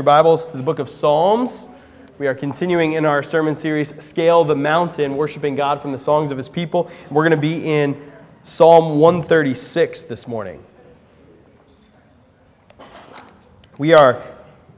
Your Bibles to the book of Psalms. We are continuing in our sermon series, Scale the Mountain, worshiping God from the songs of his people. We're going to be in Psalm 136 this morning. We are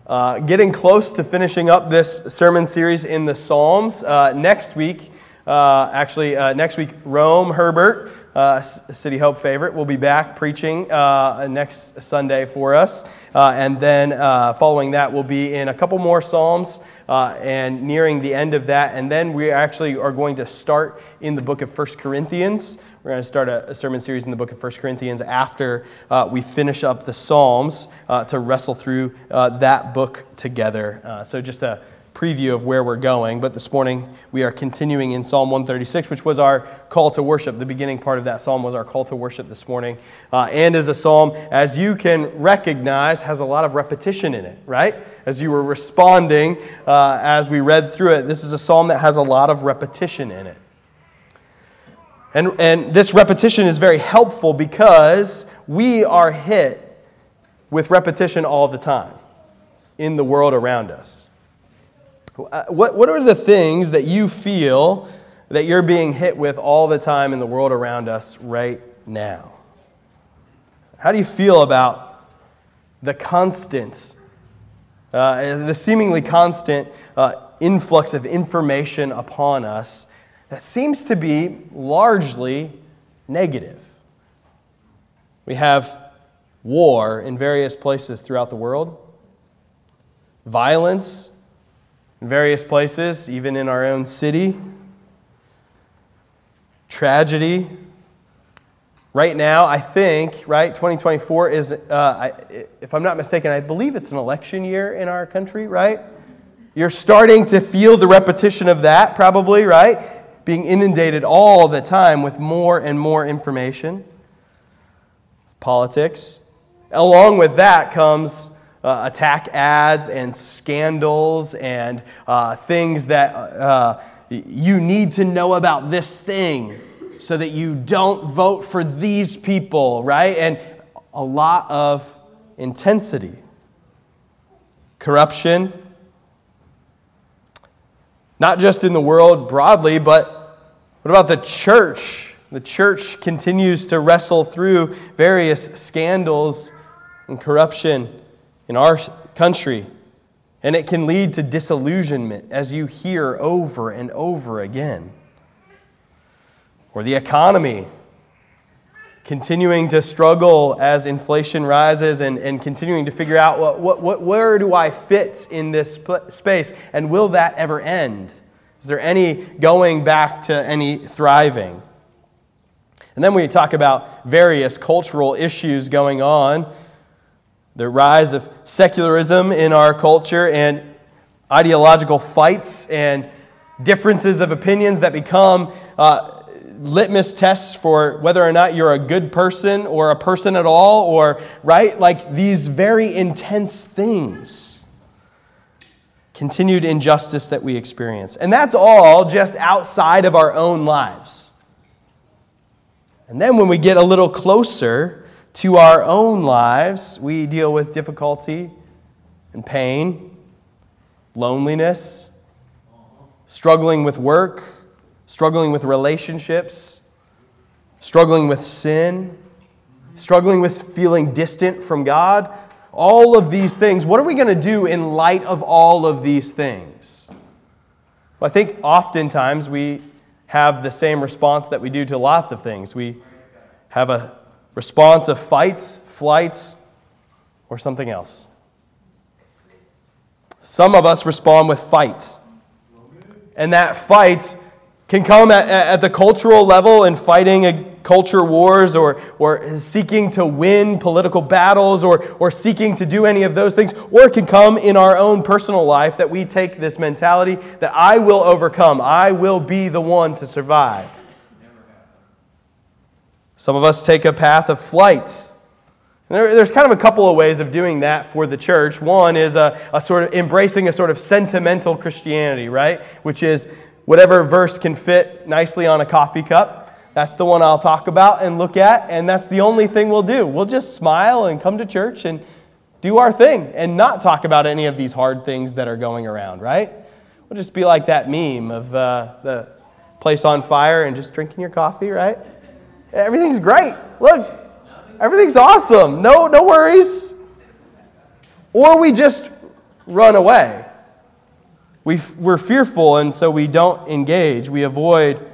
uh, getting close to finishing up this sermon series in the Psalms. Uh, next week, uh, actually, uh, next week, Rome Herbert uh, City Hope favorite, will be back preaching uh, next Sunday for us. Uh, and then uh, following that, we'll be in a couple more Psalms uh, and nearing the end of that. And then we actually are going to start in the book of First Corinthians. We're going to start a, a sermon series in the book of First Corinthians after uh, we finish up the Psalms to wrestle through that book together. so just a preview of where we're going. But this morning we are continuing in Psalm 136, which was our call to worship. The beginning part of that psalm was our call to worship this morning. Uh, and as a psalm, as you can recognize, has a lot of repetition in it, right? As you were responding uh, as we read through it, this is a psalm that has a lot of repetition in it. And, and this repetition is very helpful because we are hit with repetition all the time in the world around us. Uh, what, what are the things that you feel that you're being hit with all the time in the world around us right now? How do you feel about the constant, uh, the seemingly constant uh, influx of information upon us that seems to be largely negative? We have war in various places throughout the world, violence in various places, even in our own city. Tragedy. Right now, I think, right, 2024 is, uh, I, if I'm not mistaken, I believe it's an election year in our country, right? You're starting to feel the repetition of that, probably, right? Being inundated all the time with more and more information. Politics. Along with that comes uh, attack ads and scandals and uh, things that uh, you need to know about this thing so that you don't vote for these people, right? And a lot of intensity. Corruption, not just in the world broadly, but what about the church? The church continues to wrestle through various scandals and corruption in our country. And it can lead to disillusionment as you hear over and over again. Or the economy, continuing to struggle as inflation rises and, and continuing to figure out what, what, what, where do I fit in this space and will that ever end? Is there any going back to any thriving? And then we talk about various cultural issues going on the rise of secularism in our culture and ideological fights and differences of opinions that become uh, litmus tests for whether or not you're a good person or a person at all, or, right? Like these very intense things. Continued injustice that we experience. And that's all just outside of our own lives. And then when we get a little closer, to our own lives, we deal with difficulty and pain, loneliness, struggling with work, struggling with relationships, struggling with sin, struggling with feeling distant from God. All of these things, what are we going to do in light of all of these things? Well, I think oftentimes we have the same response that we do to lots of things. We have a response of fights, flights, or something else. Some of us respond with fights. And that fight can come at, at the cultural level in fighting a culture wars or, or seeking to win political battles or, or seeking to do any of those things, or it can come in our own personal life that we take this mentality that I will overcome, I will be the one to survive. Some of us take a path of flight. There, there's kind of a couple of ways of doing that for the church. One is a, a sort of embracing a sort of sentimental Christianity, right? Which is whatever verse can fit nicely on a coffee cup. That's the one I'll talk about and look at, and that's the only thing we'll do. We'll just smile and come to church and do our thing and not talk about any of these hard things that are going around, right? We'll just be like that meme of uh, the place on fire and just drinking your coffee, right? Everything's great. Look, everything's awesome. No, no worries. Or we just run away. We, we're fearful, and so we don't engage. We avoid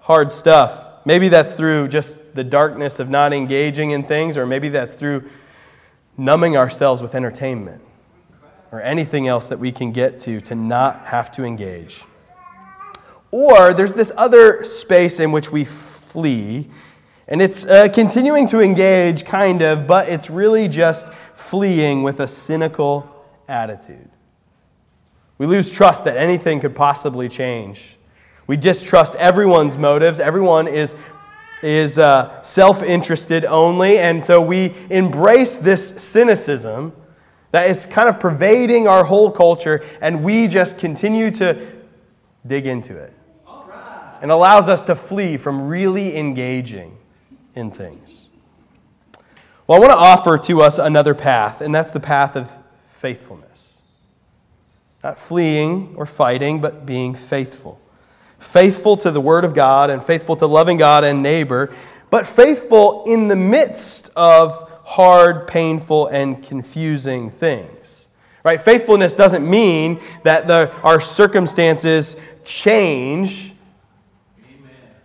hard stuff. Maybe that's through just the darkness of not engaging in things, or maybe that's through numbing ourselves with entertainment or anything else that we can get to to not have to engage. Or there's this other space in which we flee, and it's uh, continuing to engage, kind of, but it's really just fleeing with a cynical attitude. We lose trust that anything could possibly change. We distrust everyone's motives. Everyone is, is uh, self interested only. And so we embrace this cynicism that is kind of pervading our whole culture, and we just continue to dig into it. And allows us to flee from really engaging in things. Well, I want to offer to us another path, and that's the path of faithfulness. Not fleeing or fighting, but being faithful. Faithful to the Word of God and faithful to loving God and neighbor, but faithful in the midst of hard, painful, and confusing things. Right? Faithfulness doesn't mean that the, our circumstances change.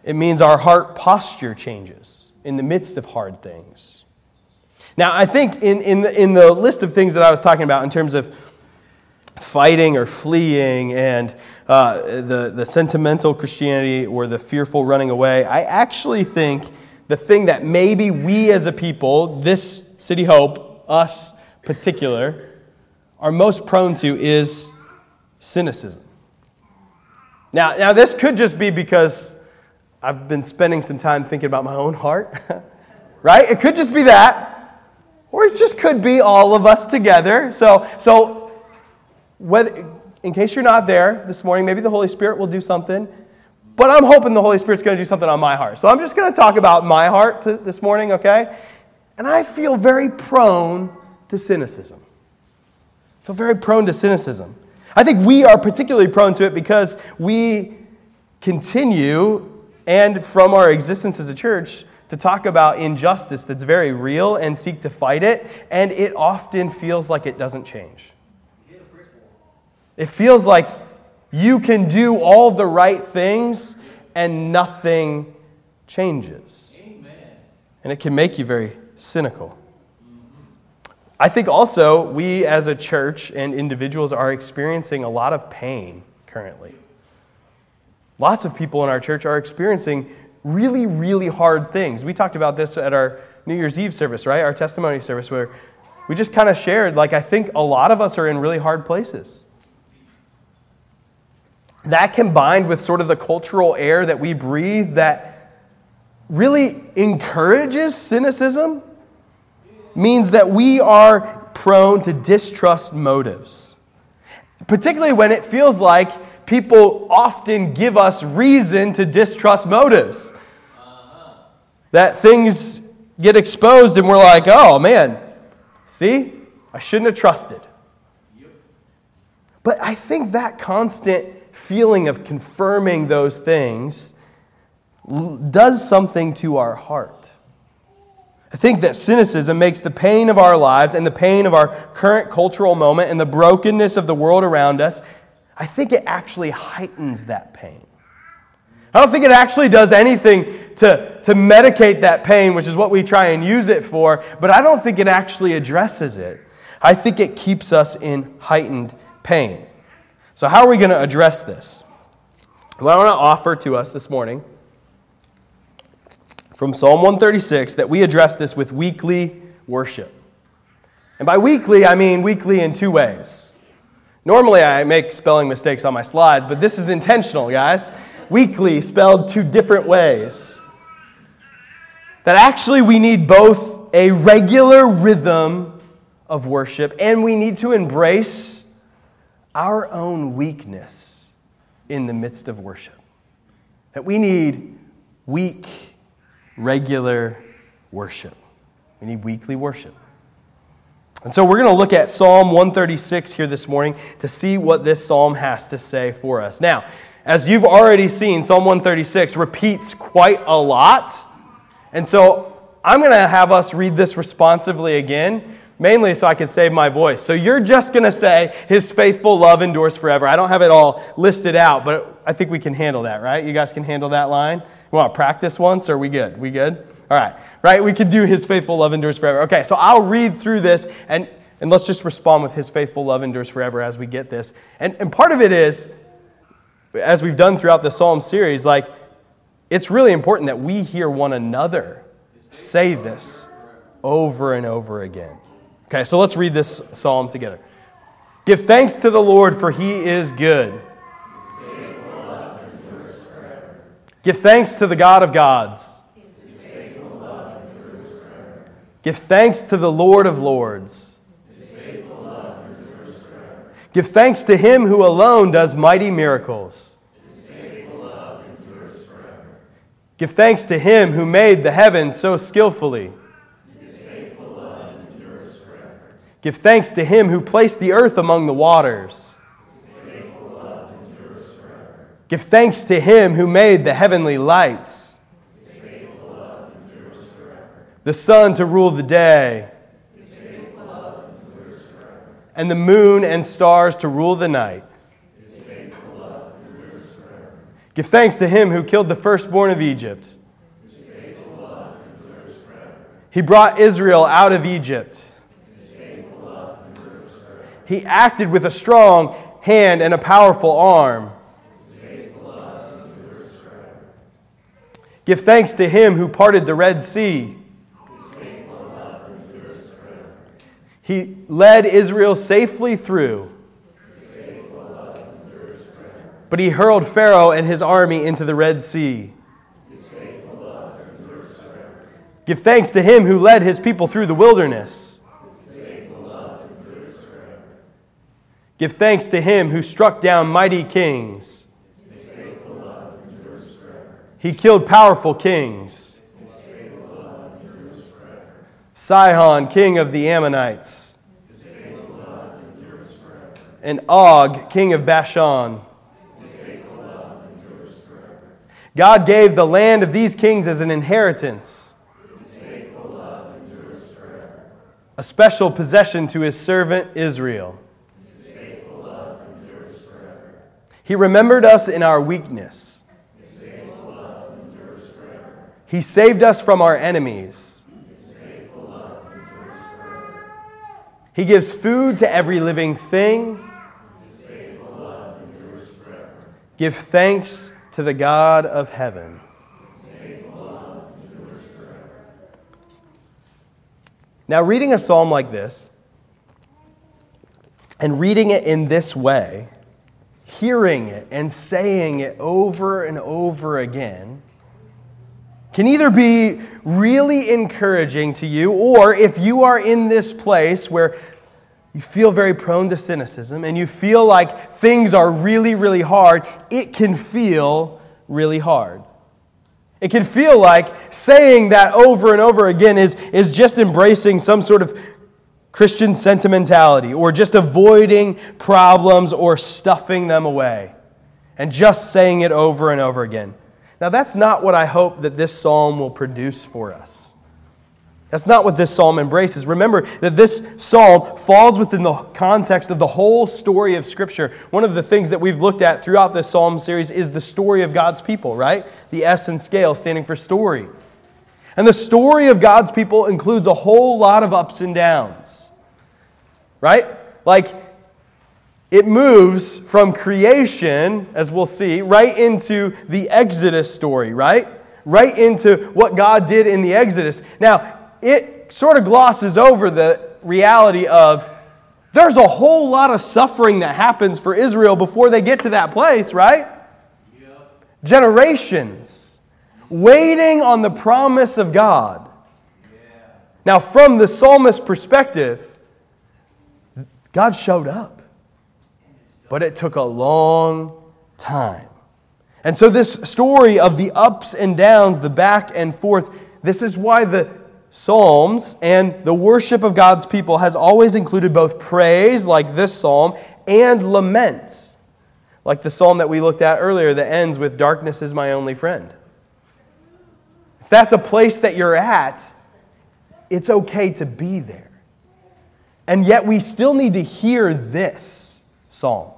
It means our heart posture changes in the midst of hard things. Now, I think in, in, the, in the list of things that I was talking about in terms of fighting or fleeing and uh, the, the sentimental Christianity or the fearful running away, I actually think the thing that maybe we as a people, this City Hope, us particular, are most prone to is cynicism. Now, now this could just be because I've been spending some time thinking about my own heart, right? It could just be that. Or it just could be all of us together. So, so whether, in case you're not there this morning, maybe the Holy Spirit will do something. But I'm hoping the Holy Spirit's going to do something on my heart. So I'm just going to talk about my heart to, this morning, okay? And I feel very prone to cynicism. I feel very prone to cynicism. I think we are particularly prone to it because we continue, and from our existence as a church, to talk about injustice that's very real and seek to fight it, and it often feels like it doesn't change. It feels like you can do all the right things and nothing changes. Amen. And it can make you very cynical. I think also we as a church and individuals are experiencing a lot of pain currently. Lots of people in our church are experiencing really, really hard things. We talked about this at our New Year's Eve service, right? Our testimony service, where we just kind of shared, like, I think a lot of us are in really hard places. That combined with sort of the cultural air that we breathe that really encourages cynicism means that we are prone to distrust motives. Particularly when it feels like people often give us reason to distrust motives. Uh-huh. That things get exposed and we're like, oh man, see, I shouldn't have trusted. But I think that constant feeling of confirming those things does something to our heart. I think that cynicism makes the pain of our lives and the pain of our current cultural moment and the brokenness of the world around us, I think it actually heightens that pain. I don't think it actually does anything to, to medicate that pain, which is what we try and use it for, but I don't think it actually addresses it. I think it keeps us in heightened pain. So, how are we going to address this? What I want to offer to us this morning from Psalm 136 that we address this with weekly worship. And by weekly, I mean weekly in two ways. Normally, I make spelling mistakes on my slides, but this is intentional, guys. Weekly spelled two different ways. That actually we need both a regular rhythm of worship and we need to embrace our own weakness in the midst of worship. That we need weak, regular worship. We need weekly worship. And so we're going to look at Psalm 136 here this morning to see what this psalm has to say for us. Now, as you've already seen, Psalm 136 repeats quite a lot. And so I'm going to have us read this responsively again, mainly so I can save my voice. So you're just going to say, His faithful love endures forever. I don't have it all listed out, but I think we can handle that, right? You guys can handle that line? You want to practice once, or are we good? We good? All right, right? We can do His faithful love endures forever. Okay, so I'll read through this, and, and let's just respond with His faithful love endures forever as we get this. And, and part of it is, as we've done throughout the Psalm series, like, it's really important that we hear one another say this over and over again. Okay, so let's read this psalm together. Give thanks to the Lord, for he is good. Give thanks to the God of gods. Give thanks to the Lord of lords. Give thanks to him who alone does mighty miracles. Give thanks to him who made the heavens so skillfully. Give thanks to him who placed the earth among the waters. Give thanks to him who made the heavenly lights, the sun to rule the day, and the moon and stars to rule the night. Give thanks to him who killed the firstborn of Egypt. He brought Israel out of Egypt. He acted with a strong hand and a powerful arm. Give thanks to him who parted the Red Sea. He led Israel safely through. But he hurled Pharaoh and his army into the Red Sea. Give thanks to him who led his people through the wilderness. Give thanks to him who struck down mighty kings. He killed powerful kings. Sihon, king of the Ammonites. And Og, king of Bashan. God gave the land of these kings as an inheritance, a special possession to his servant Israel. He remembered us in our weakness. He saved us from our enemies. He gives food to every living thing. Give thanks to the God of heaven. Now, reading a psalm like this, and reading it in this way, hearing it and saying it over and over again, can either be really encouraging to you, or if you are in this place where you feel very prone to cynicism and you feel like things are really, really hard, it can feel really hard. It can feel like saying that over and over again is, is just embracing some sort of Christian sentimentality or just avoiding problems or stuffing them away and just saying it over and over again. Now, that's not what I hope that this psalm will produce for us. That's not what this psalm embraces. Remember that this psalm falls within the context of the whole story of Scripture. One of the things that we've looked at throughout this psalm series is the story of God's people, right? The S and scale standing for story. And the story of God's people includes a whole lot of ups and downs, right? Like, it moves from creation, as we'll see, right into the Exodus story, right? Right into what God did in the Exodus. Now, it sort of glosses over the reality of there's a whole lot of suffering that happens for Israel before they get to that place, right? Generations waiting on the promise of God. Yeah. Now, from the psalmist's perspective, God showed up, but it took a long time. And so, this story of the ups and downs, the back and forth, this is why the Psalms and the worship of God's people has always included both praise, like this psalm, and lament, like the psalm that we looked at earlier that ends with, Darkness is my only friend. If that's a place that you're at, it's okay to be there. And yet, we still need to hear this psalm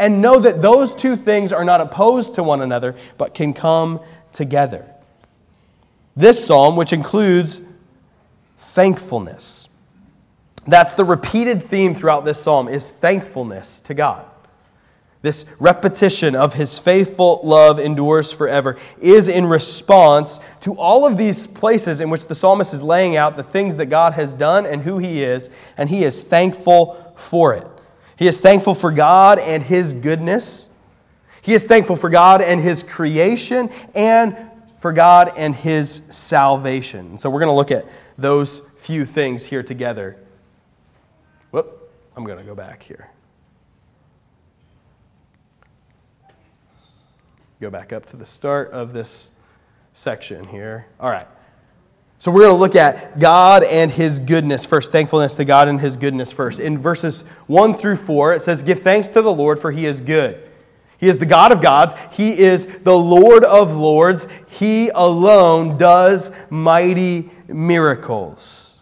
and know that those two things are not opposed to one another, but can come together. This psalm, which includes thankfulness. That's the repeated theme throughout this psalm is thankfulness to God. This repetition of his faithful love endures forever is in response to all of these places in which the psalmist is laying out the things that God has done and who he is, and he is thankful for it. He is thankful for God and his goodness. He is thankful for God and his creation and for God and his salvation. So we're going to look at those few things here together. Whoop, I'm going to go back here. Go back up to the start of this section here. All right. So we're going to look at God and his goodness first, thankfulness to God and his goodness first. In verses 1 through 4, it says, Give thanks to the Lord, for he is good. He is the God of gods. He is the Lord of lords. He alone does mighty miracles.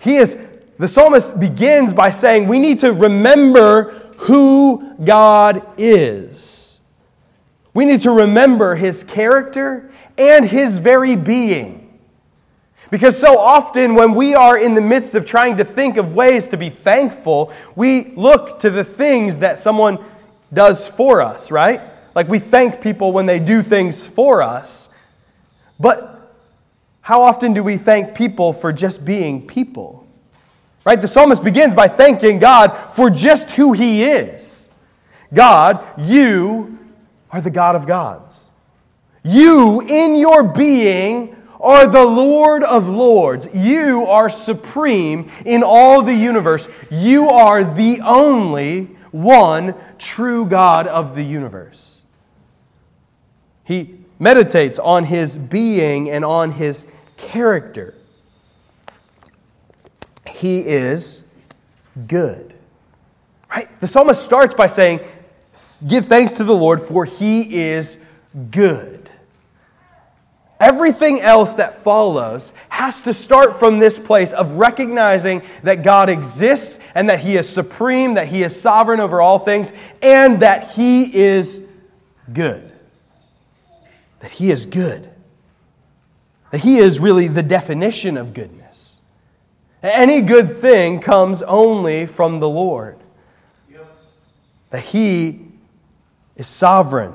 He is, the psalmist begins by saying, we need to remember who God is. We need to remember his character and his very being. Because so often, when we are in the midst of trying to think of ways to be thankful, we look to the things that someone does for us, right? Like we thank people when they do things for us. But how often do we thank people for just being people? Right? The psalmist begins by thanking God for just who he is. God, you are the God of gods. You, in your being, are the Lord of lords. You are supreme in all the universe. You are the only one true God of the universe. He meditates on his being and on his character. He is good. Right? The psalmist starts by saying, Give thanks to the Lord, for he is good. Everything else that follows has to start from this place of recognizing that God exists and that He is supreme, that He is sovereign over all things, and that He is good. That He is good. That He is really the definition of goodness. Any good thing comes only from the Lord. That He is sovereign.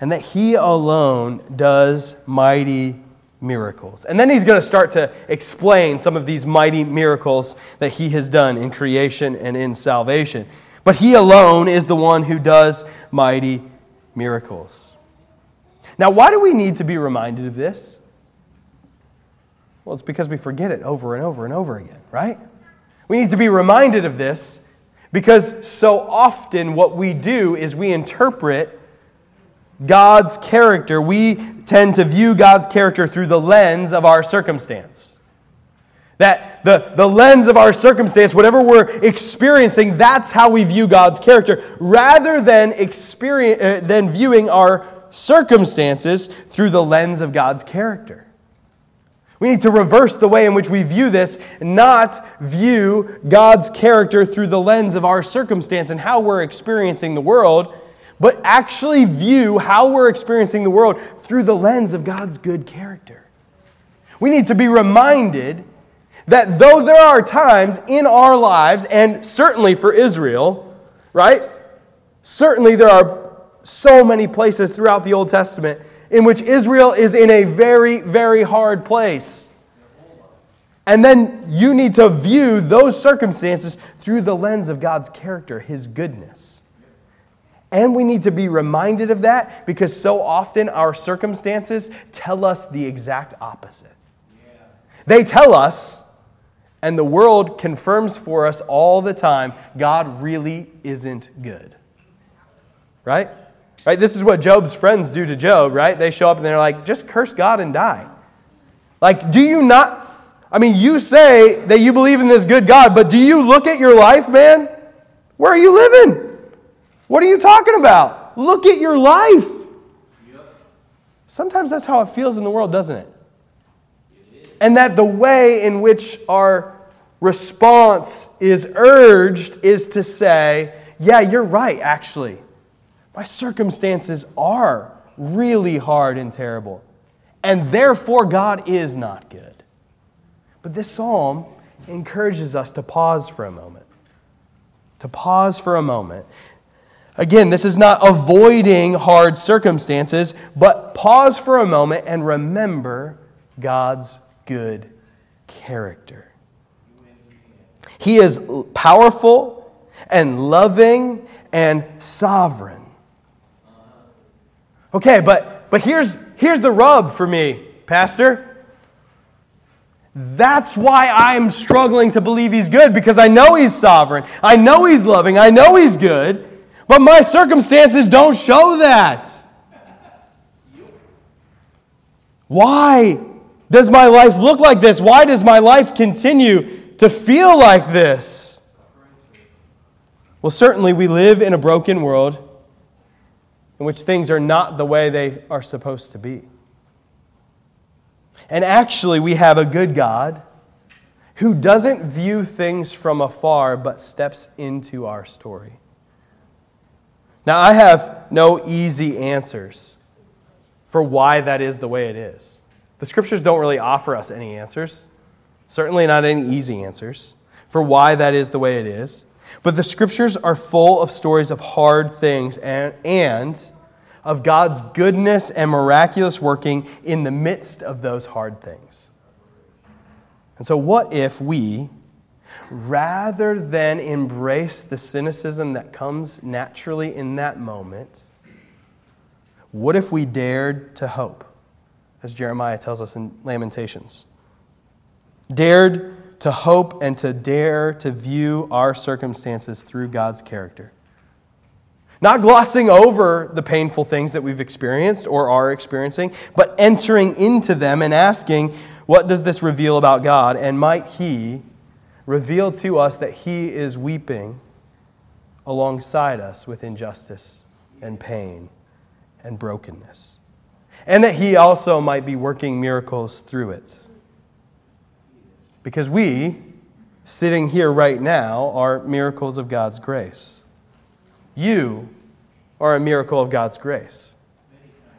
And that He alone does mighty miracles. And then He's going to start to explain some of these mighty miracles that He has done in creation and in salvation. But He alone is the one who does mighty miracles. Now, why do we need to be reminded of this? Well, it's because we forget it over and over and over again, right? We need to be reminded of this because so often what we do is we interpret God's character. We tend to view God's character through the lens of our circumstance. That the, the lens of our circumstance, whatever we're experiencing, that's how we view God's character, rather than, experience, uh, than viewing our circumstances through the lens of God's character. We need to reverse the way in which we view this, not view God's character through the lens of our circumstance and how we're experiencing the world, but actually view how we're experiencing the world through the lens of God's good character. We need to be reminded that though there are times in our lives, and certainly for Israel, right? Certainly there are so many places throughout the Old Testament in which Israel is in a very, very hard place. And then you need to view those circumstances through the lens of God's character, His goodness. And we need to be reminded of that because so often our circumstances tell us the exact opposite. They tell us, and the world confirms for us all the time, God really isn't good. Right? Right? This is what Job's friends do to Job, right? They show up and they're like, just curse God and die. Like, do you not? I mean, you say that you believe in this good God, but do you look at your life, man? Where are you living? What are you talking about? Look at your life. Sometimes that's how it feels in the world, doesn't it? And that the way in which our response is urged is to say, yeah, you're right, actually. My circumstances are really hard and terrible. And therefore, God is not good. But this psalm encourages us to pause for a moment. To pause for a moment. Again, this is not avoiding hard circumstances, but pause for a moment and remember God's good character. He is powerful and loving and sovereign. Okay, but, but here's, here's the rub for me, Pastor. That's why I'm struggling to believe he's good because I know he's sovereign. I know he's loving. I know he's good. But my circumstances don't show that. Why does my life look like this? Why does my life continue to feel like this? Well, certainly we live in a broken world in which things are not the way they are supposed to be. And actually, we have a good God who doesn't view things from afar but steps into our story. Now, I have no easy answers for why that is the way it is. The scriptures don't really offer us any answers, certainly not any easy answers for why that is the way it is. But the scriptures are full of stories of hard things and, and of God's goodness and miraculous working in the midst of those hard things. And so, what if we, rather than embrace the cynicism that comes naturally in that moment, what if we dared to hope, as Jeremiah tells us in Lamentations? Dared to hope and to dare to view our circumstances through God's character. Not glossing over the painful things that we've experienced or are experiencing, but entering into them and asking, what does this reveal about God? And might He reveal to us that He is weeping alongside us with injustice and pain and brokenness? And that He also might be working miracles through it. Because we, sitting here right now, are miracles of God's grace. You are a miracle of God's grace.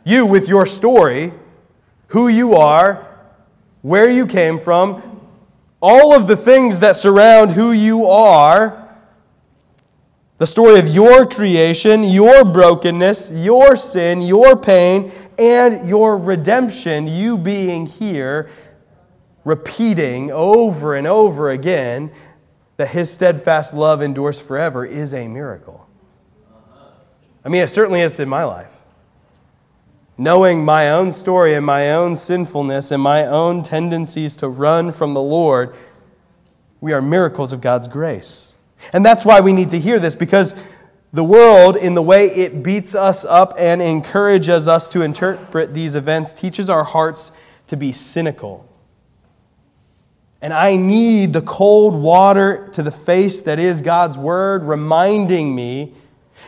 You, with your story, who you are, where you came from, all of the things that surround who you are, the story of your creation, your brokenness, your sin, your pain, and your redemption, you being here repeating over and over again that his steadfast love endures forever is a miracle. I mean, it certainly is in my life. Knowing my own story and my own sinfulness and my own tendencies to run from the Lord, we are miracles of God's grace. And that's why we need to hear this because the world, in the way it beats us up and encourages us to interpret these events, teaches our hearts to be cynical and I need the cold water to the face that is God's word, reminding me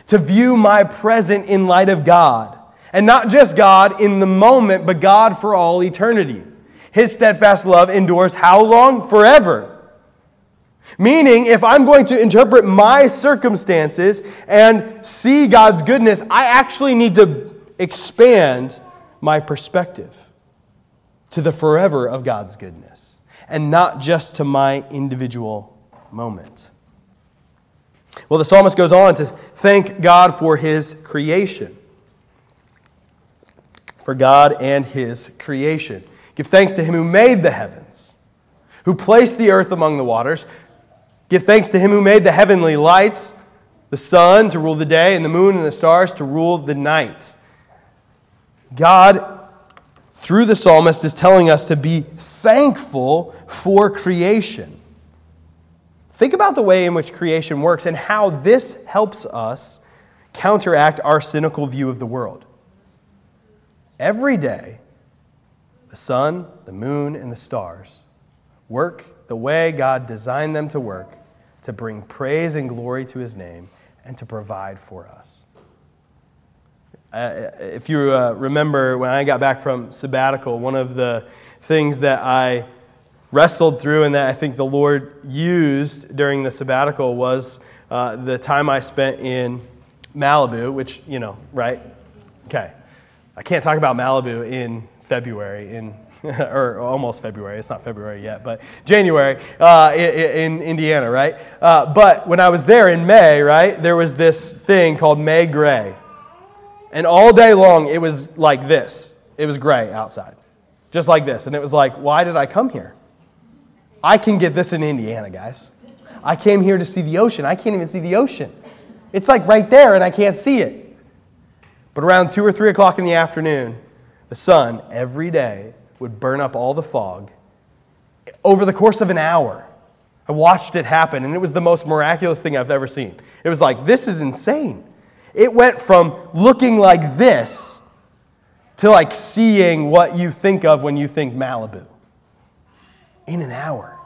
to view my present in light of God. And not just God in the moment, but God for all eternity. His steadfast love endures how long? Forever. Meaning, if I'm going to interpret my circumstances and see God's goodness, I actually need to expand my perspective to the forever of God's goodness and not just to my individual moment. Well, the psalmist goes on to thank God for his creation. For God and his creation. Give thanks to him who made the heavens, who placed the earth among the waters. Give thanks to him who made the heavenly lights, the sun to rule the day, and the moon and the stars to rule the night. God through the psalmist is telling us to be thankful for creation. Think about the way in which creation works and how this helps us counteract our cynical view of the world. Every day, the sun, the moon, and the stars work the way God designed them to work to bring praise and glory to his name and to provide for us. Uh, if you uh, remember when I got back from sabbatical, one of the things that I wrestled through and that I think the Lord used during the sabbatical was uh, the time I spent in Malibu, which, you know, right? Okay. I can't talk about Malibu in February, in or almost February. It's not February yet, but January uh, in, in, Indiana, right? Uh, but when I was there in May, right, there was this thing called May Gray. And all day long, it was like this it was gray outside, just like this. And it was like, why did I come here? I can get this in Indiana, guys. I came here to see the ocean. I can't even see the ocean. It's like right there, and I can't see it. But around 2 or 3 o'clock in the afternoon, the sun every day would burn up all the fog. Over the course of an hour, I watched it happen, and it was the most miraculous thing I've ever seen. It was like, this is insane. It went from looking like this to like seeing what you think of when you think Malibu in an hour.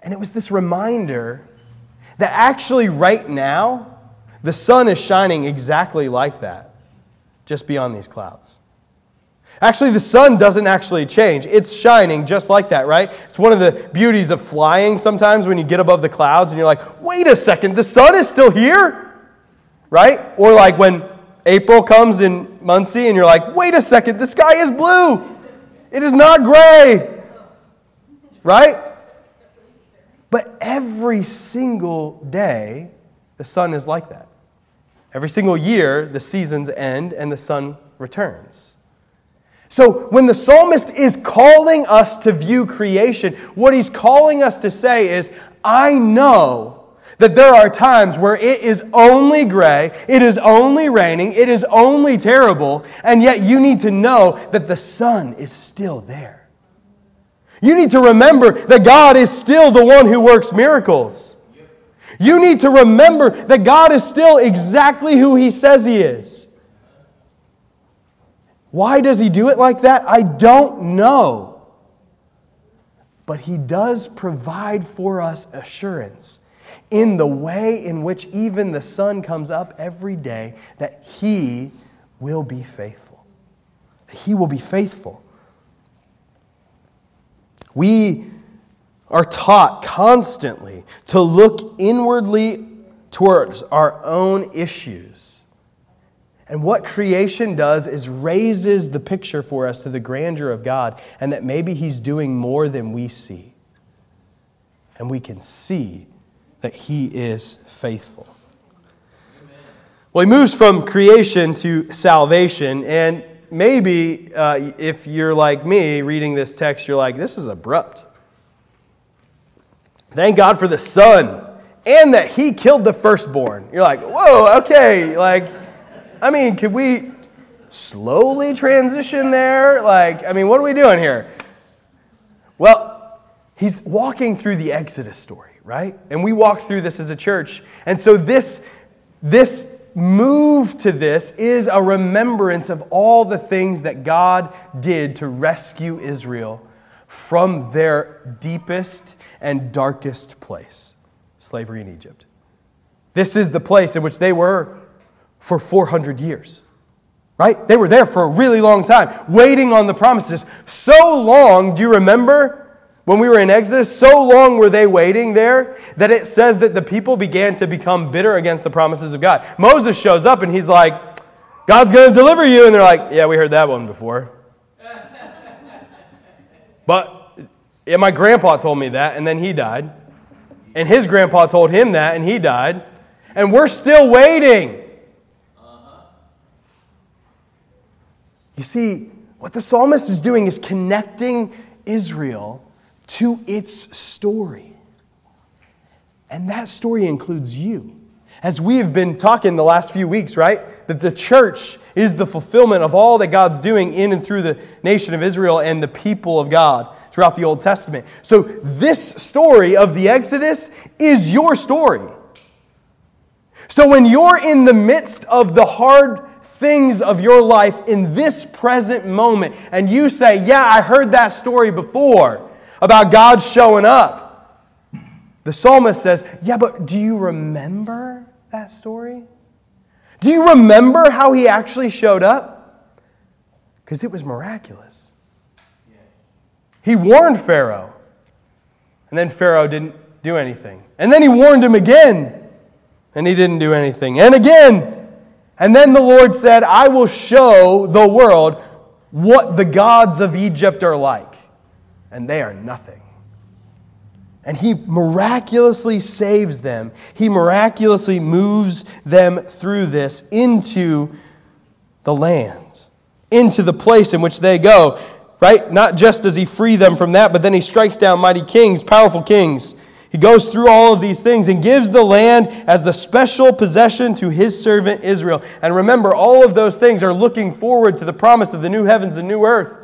And it was this reminder that actually, right now, the sun is shining exactly like that, just beyond these clouds. Actually, the sun doesn't actually change. It's shining just like that, right? It's one of the beauties of flying sometimes when you get above the clouds and you're like, wait a second, the sun is still here, right? Or like when April comes in Muncie and you're like, wait a second, the sky is blue. It is not gray, right? But every single day, the sun is like that. Every single year, the seasons end and the sun returns. So, when the psalmist is calling us to view creation, what he's calling us to say is, I know that there are times where it is only gray, it is only raining, it is only terrible, and yet you need to know that the sun is still there. You need to remember that God is still the one who works miracles. You need to remember that God is still exactly who He says He is. Why does he do it like that? I don't know. But he does provide for us assurance in the way in which even the sun comes up every day that he will be faithful. He will be faithful. We are taught constantly to look inwardly towards our own issues and what creation does is raises the picture for us to the grandeur of God and that maybe He's doing more than we see. And we can see that He is faithful. Well, he moves from creation to salvation, and maybe uh, if you're like me reading this text, you're like, this is abrupt. Thank God for the sun and that He killed the firstborn. You're like, whoa, okay, like I mean, could we slowly transition there? Like, I mean, what are we doing here? Well, he's walking through the Exodus story, right? And we walked through this as a church. And so this, this move to this is a remembrance of all the things that God did to rescue Israel from their deepest and darkest place slavery in Egypt. This is the place in which they were for 400 years. Right? They were there for a really long time, waiting on the promises. So long, do you remember when we were in Exodus? So long were they waiting there that it says that the people began to become bitter against the promises of God. Moses shows up and he's like, God's going to deliver you. And they're like, Yeah, we heard that one before. but yeah, my grandpa told me that, and then he died. And his grandpa told him that, and he died. And we're still waiting. Uh-huh. You see, what the psalmist is doing is connecting Israel to its story. And that story includes you. As we have been talking the last few weeks, right? That the church is the fulfillment of all that God's doing in and through the nation of Israel and the people of God throughout the Old Testament. So, this story of the Exodus is your story. So, when you're in the midst of the hard things of your life in this present moment, and you say, Yeah, I heard that story before about God showing up, the psalmist says, Yeah, but do you remember that story? Do you remember how he actually showed up? Because it was miraculous. He warned Pharaoh, and then Pharaoh didn't do anything. And then he warned him again, and he didn't do anything. And again. And then the Lord said, I will show the world what the gods of Egypt are like. And they are nothing. And he miraculously saves them. He miraculously moves them through this into the land, into the place in which they go. Right? Not just does he free them from that, but then he strikes down mighty kings, powerful kings. He goes through all of these things and gives the land as the special possession to his servant Israel. And remember, all of those things are looking forward to the promise of the new heavens and new earth.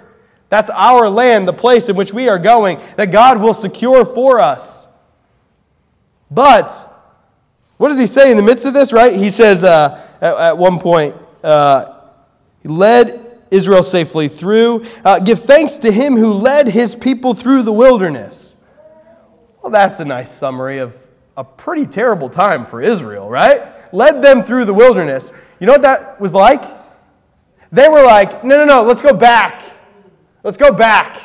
That's our land, the place in which we are going, that God will secure for us. But, what does he say in the midst of this, right? He says uh, at, at, one point, uh, he led Israel safely through. Uh, give thanks to him who led his people through the wilderness. Well, that's a nice summary of a pretty terrible time for Israel, right? Led them through the wilderness. You know what that was like? They were like, no, no, no, let's go back. Let's go back.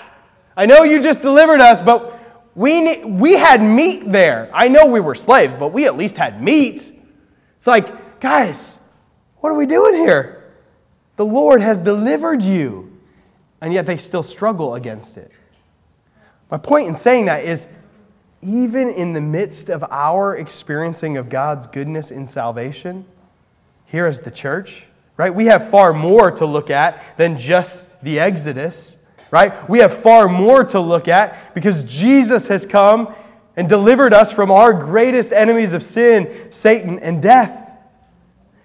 I know you just delivered us, but we, we had meat there. I know we were slaves, but we at least had meat. It's like, guys, what are we doing here? The Lord has delivered you, and yet they still struggle against it. My point in saying that is even in the midst of our experiencing of God's goodness in salvation, here as the church, right, we have far more to look at than just the Exodus right? We have far more to look at because Jesus has come and delivered us from our greatest enemies of sin, Satan, and death.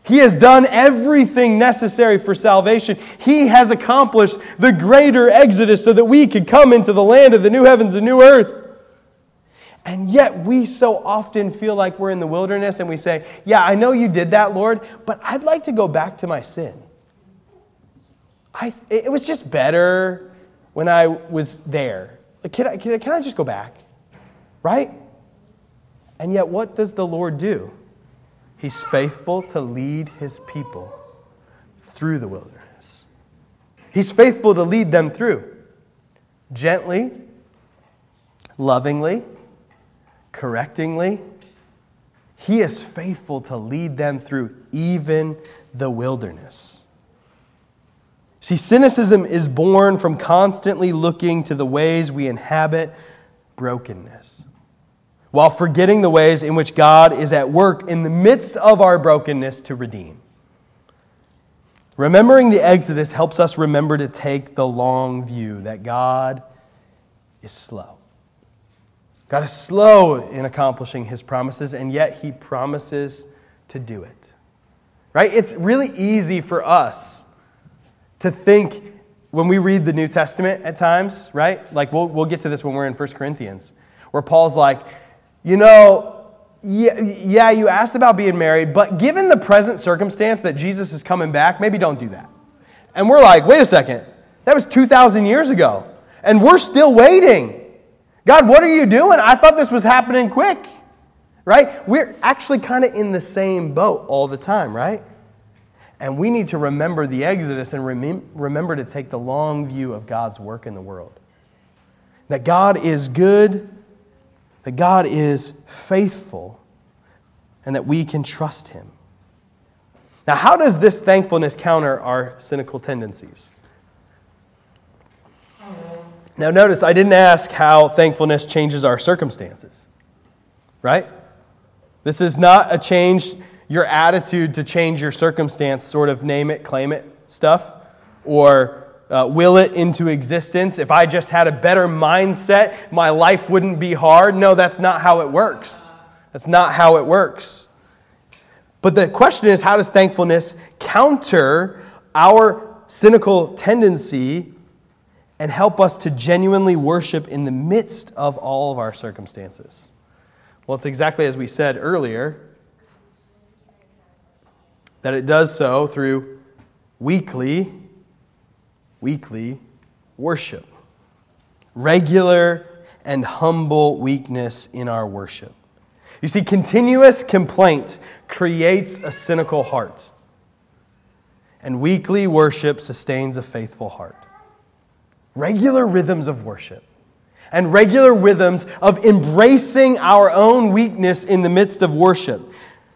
He has done everything necessary for salvation. He has accomplished the greater exodus so that we could come into the land of the new heavens and new earth. And yet, we so often feel like we're in the wilderness and we say, Yeah, I know you did that, Lord, but I'd like to go back to my sin. I, it was just better when I was there. Can I, can, I, can I just go back? Right? And yet, what does the Lord do? He's faithful to lead his people through the wilderness. He's faithful to lead them through gently, lovingly, correctingly. He is faithful to lead them through even the wilderness. See, cynicism is born from constantly looking to the ways we inhabit brokenness, while forgetting the ways in which God is at work in the midst of our brokenness to redeem. Remembering the Exodus helps us remember to take the long view that God is slow. God is slow in accomplishing his promises, and yet he promises to do it. Right? It's really easy for us to think when we read the New Testament at times, right? Like we'll, we'll get to this when we're in 1 Corinthians, where Paul's like, you know, yeah, yeah, you asked about being married, but given the present circumstance that Jesus is coming back, maybe don't do that. And we're like, wait a second, that was 2,000 years ago, and we're still waiting. God, what are you doing? I thought this was happening quick, right? We're actually kind of in the same boat all the time, right? And we need to remember the Exodus and remember to take the long view of God's work in the world. That God is good, that God is faithful, and that we can trust Him. Now, how does this thankfulness counter our cynical tendencies? Now, notice I didn't ask how thankfulness changes our circumstances, right? This is not a change your attitude to change your circumstance, sort of name it, claim it stuff, or uh, will it into existence. If I just had a better mindset, my life wouldn't be hard. No, that's not how it works. That's not how it works. But the question is how does thankfulness counter our cynical tendency and help us to genuinely worship in the midst of all of our circumstances? Well, it's exactly as we said earlier that it does so through weekly, weekly worship. Regular and humble weakness in our worship. You see, continuous complaint creates a cynical heart, and weekly worship sustains a faithful heart. Regular rhythms of worship and regular rhythms of embracing our own weakness in the midst of worship.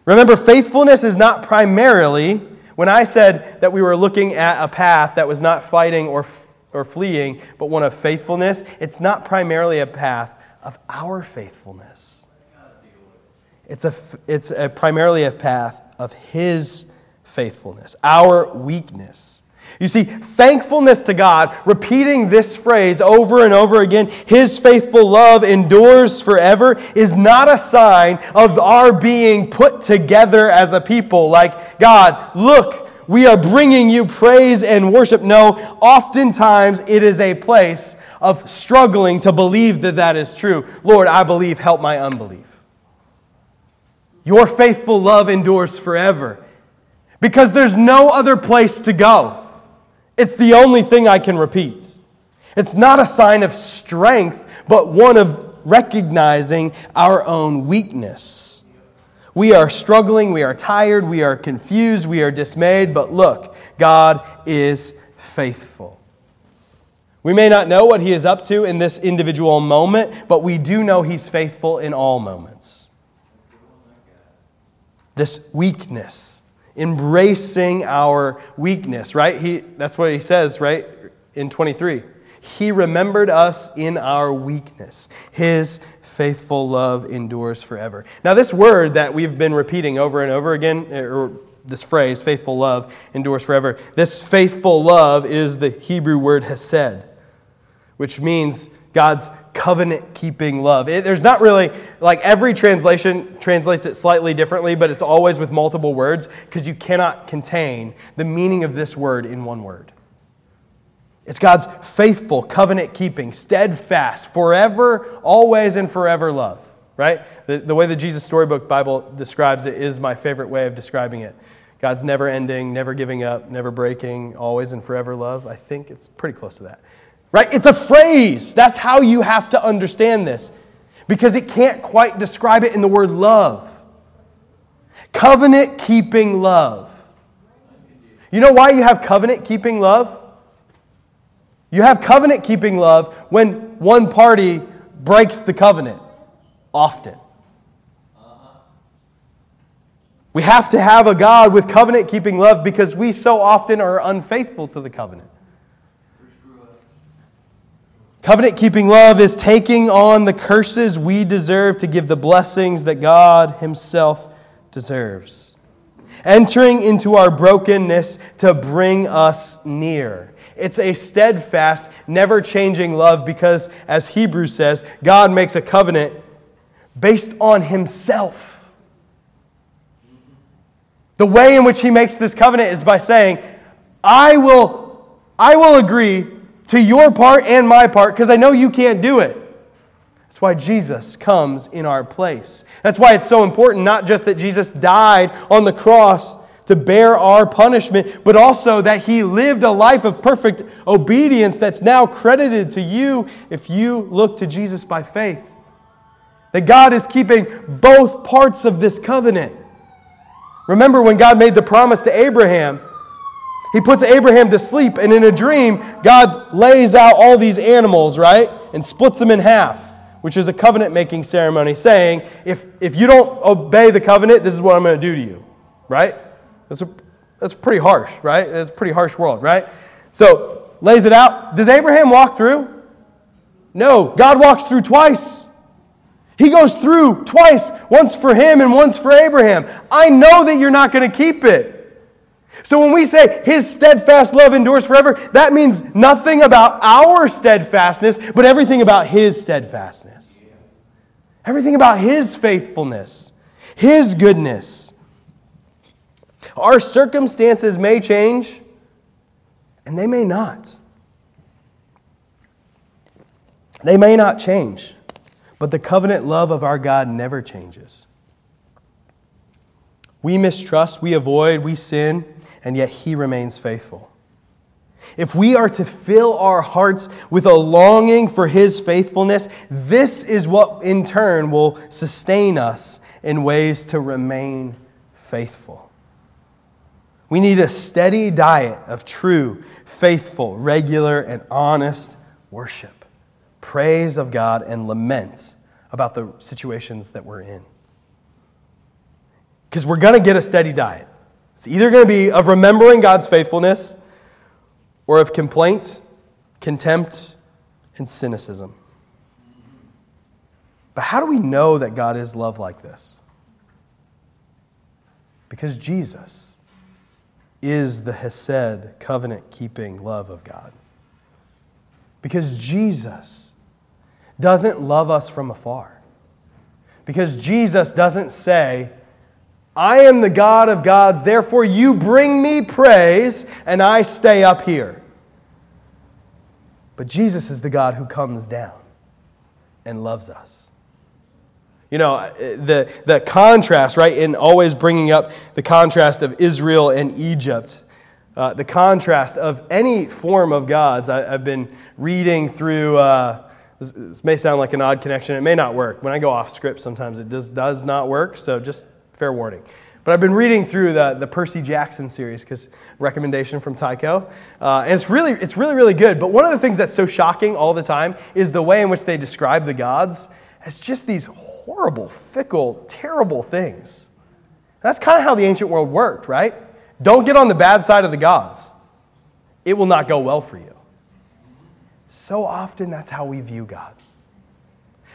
Remember, faithfulness is not primarily, when I said that we were looking at a path that was not fighting or, or fleeing, but one of faithfulness, it's not primarily a path of our faithfulness. It's, a, it's a, primarily a path of His faithfulness, our weakness. You see, thankfulness to God, repeating this phrase over and over again, His faithful love endures forever, is not a sign of our being put together as a people. Like, God, look, we are bringing you praise and worship. No, oftentimes it is a place of struggling to believe that that is true. Lord, I believe, help my unbelief. Your faithful love endures forever because there's no other place to go. It's the only thing I can repeat. It's not a sign of strength, but one of recognizing our own weakness. We are struggling, we are tired, we are confused, we are dismayed, but look, God is faithful. We may not know what He is up to in this individual moment, but we do know He's faithful in all moments this weakness, embracing our weakness, right? He, that's what he says, right, in 23. He remembered us in our weakness. His faithful love endures forever. Now, this word that we've been repeating over and over again, or this phrase, faithful love endures forever, this faithful love is the Hebrew word hesed, which means God's covenant keeping love. It, there's not really, like every translation translates it slightly differently, but it's always with multiple words because you cannot contain the meaning of this word in one word. It's God's faithful, covenant keeping, steadfast, forever, always, and forever love, right? The, the way the Jesus Storybook Bible describes it is my favorite way of describing it. God's never ending, never giving up, never breaking, always and forever love. I think it's pretty close to that. Right? It's a phrase. That's how you have to understand this because it can't quite describe it in the word love. Covenant keeping love. You know why you have covenant keeping love? You have covenant keeping love when one party breaks the covenant, often. We have to have a God with covenant keeping love because we so often are unfaithful to the covenant. Covenant keeping love is taking on the curses we deserve to give the blessings that God Himself deserves. Entering into our brokenness to bring us near. It's a steadfast, never changing love because, as Hebrews says, God makes a covenant based on Himself. The way in which He makes this covenant is by saying, I will, I will agree to your part and my part because I know you can't do it. That's why Jesus comes in our place. That's why it's so important, not just that Jesus died on the cross to bear our punishment, but also that he lived a life of perfect obedience that's now credited to you if you look to Jesus by faith. That God is keeping both parts of this covenant. Remember when God made the promise to Abraham he puts Abraham to sleep, and in a dream, God lays out all these animals, right? And splits them in half, which is a covenant making ceremony, saying, if, if you don't obey the covenant, this is what I'm going to do to you, right? That's, a, that's pretty harsh, right? That's a pretty harsh world, right? So, lays it out. Does Abraham walk through? No. God walks through twice. He goes through twice, once for him and once for Abraham. I know that you're not going to keep it. So when we say his steadfast love endures forever, that means nothing about our steadfastness, but everything about his steadfastness. Everything about his faithfulness, his goodness. Our circumstances may change, and they may not. They may not change, but the covenant love of our God never changes. We mistrust, we avoid, we sin, and yet he remains faithful. If we are to fill our hearts with a longing for his faithfulness, this is what in turn will sustain us in ways to remain faithful. We need a steady diet of true, faithful, regular, and honest worship, praise of God, and laments about the situations that we're in. Because we're going to get a steady diet. It's either going to be of remembering God's faithfulness or of complaint, contempt, and cynicism. But how do we know that God is love like this? Because Jesus is the Hesed, covenant keeping love of God. Because Jesus doesn't love us from afar. Because Jesus doesn't say, I am the God of gods, therefore you bring me praise, and I stay up here. But Jesus is the God who comes down and loves us. You know, the, the contrast, right, in always bringing up the contrast of Israel and Egypt, uh, the contrast of any form of gods. I, have been reading through, uh, this, may sound like an odd connection, it may not work. When I go off script, sometimes it does, does not work, so just fair warning. But I've been reading through the, the Percy Jackson series because recommendation from Tycho, uh, and it's really it's really really good. But one of the things that's so shocking all the time is the way in which they describe the gods as just these horrible, fickle, terrible things. That's kind of how the ancient world worked, right? Don't get on the bad side of the gods; it will not go well for you. So often, that's how we view God.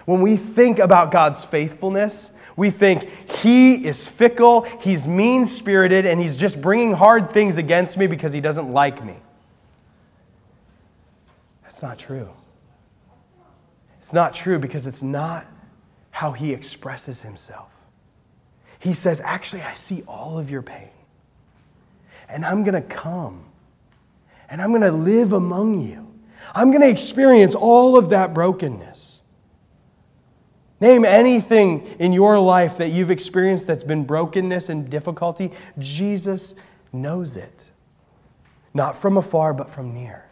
When we think about God's faithfulness, we think he is fickle, he's mean spirited, and he's just bringing hard things against me because he doesn't like me. That's not true. It's not true because it's not how he expresses himself. He says, Actually, I see all of your pain, and I'm going to come, and I'm going to live among you. I'm going to experience all of that brokenness. Name anything in your life that you've experienced that's been brokenness and difficulty. Jesus knows it. Not from afar, but from near.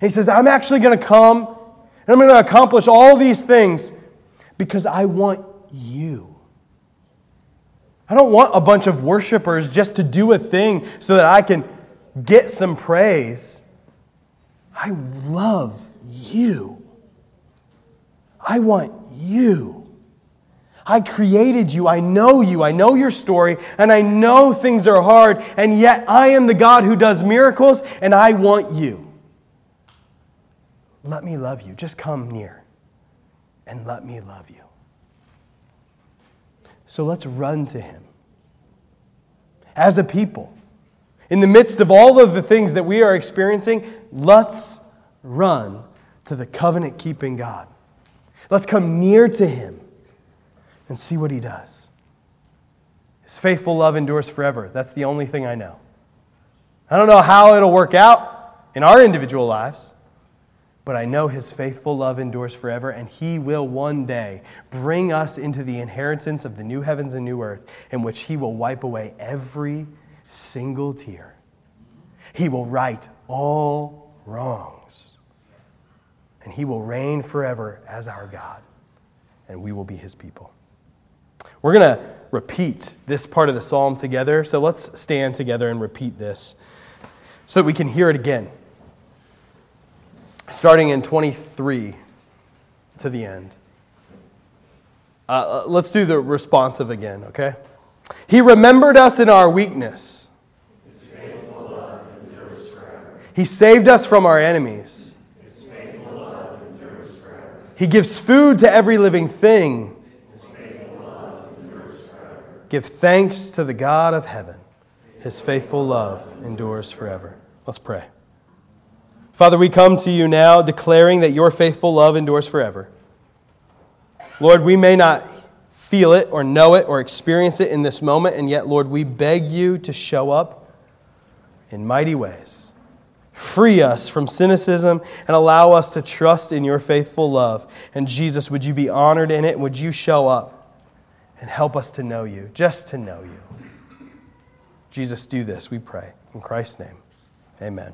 And he says, I'm actually going to come and I'm going to accomplish all these things because I want you. I don't want a bunch of worshipers just to do a thing so that I can get some praise. I love you. I want you. I created you. I know you. I know your story. And I know things are hard. And yet I am the God who does miracles. And I want you. Let me love you. Just come near and let me love you. So let's run to him. As a people, in the midst of all of the things that we are experiencing, let's run to the covenant keeping God. Let's come near to him and see what he does. His faithful love endures forever. That's the only thing I know. I don't know how it'll work out in our individual lives, but I know his faithful love endures forever, and he will one day bring us into the inheritance of the new heavens and new earth, in which he will wipe away every single tear. He will right all wrong and he will reign forever as our God, and we will be his people. We're going to repeat this part of the psalm together, so let's stand together and repeat this so that we can hear it again. Starting in 23 to the end. Uh, uh let's do the responsive again, okay? He remembered us in our weakness. He saved us from our enemies. He gives food to every living thing. Give thanks to the God of heaven. His faithful love endures forever. Let's pray. Father, we come to you now declaring that your faithful love endures forever. Lord, we may not feel it or know it or experience it in this moment, and yet, Lord, we beg you to show up in mighty ways. Free us from cynicism and allow us to trust in your faithful love. And Jesus, would you be honored in it? Would you show up and help us to know you, just to know you? Jesus, do this, we pray. In Christ's name, amen.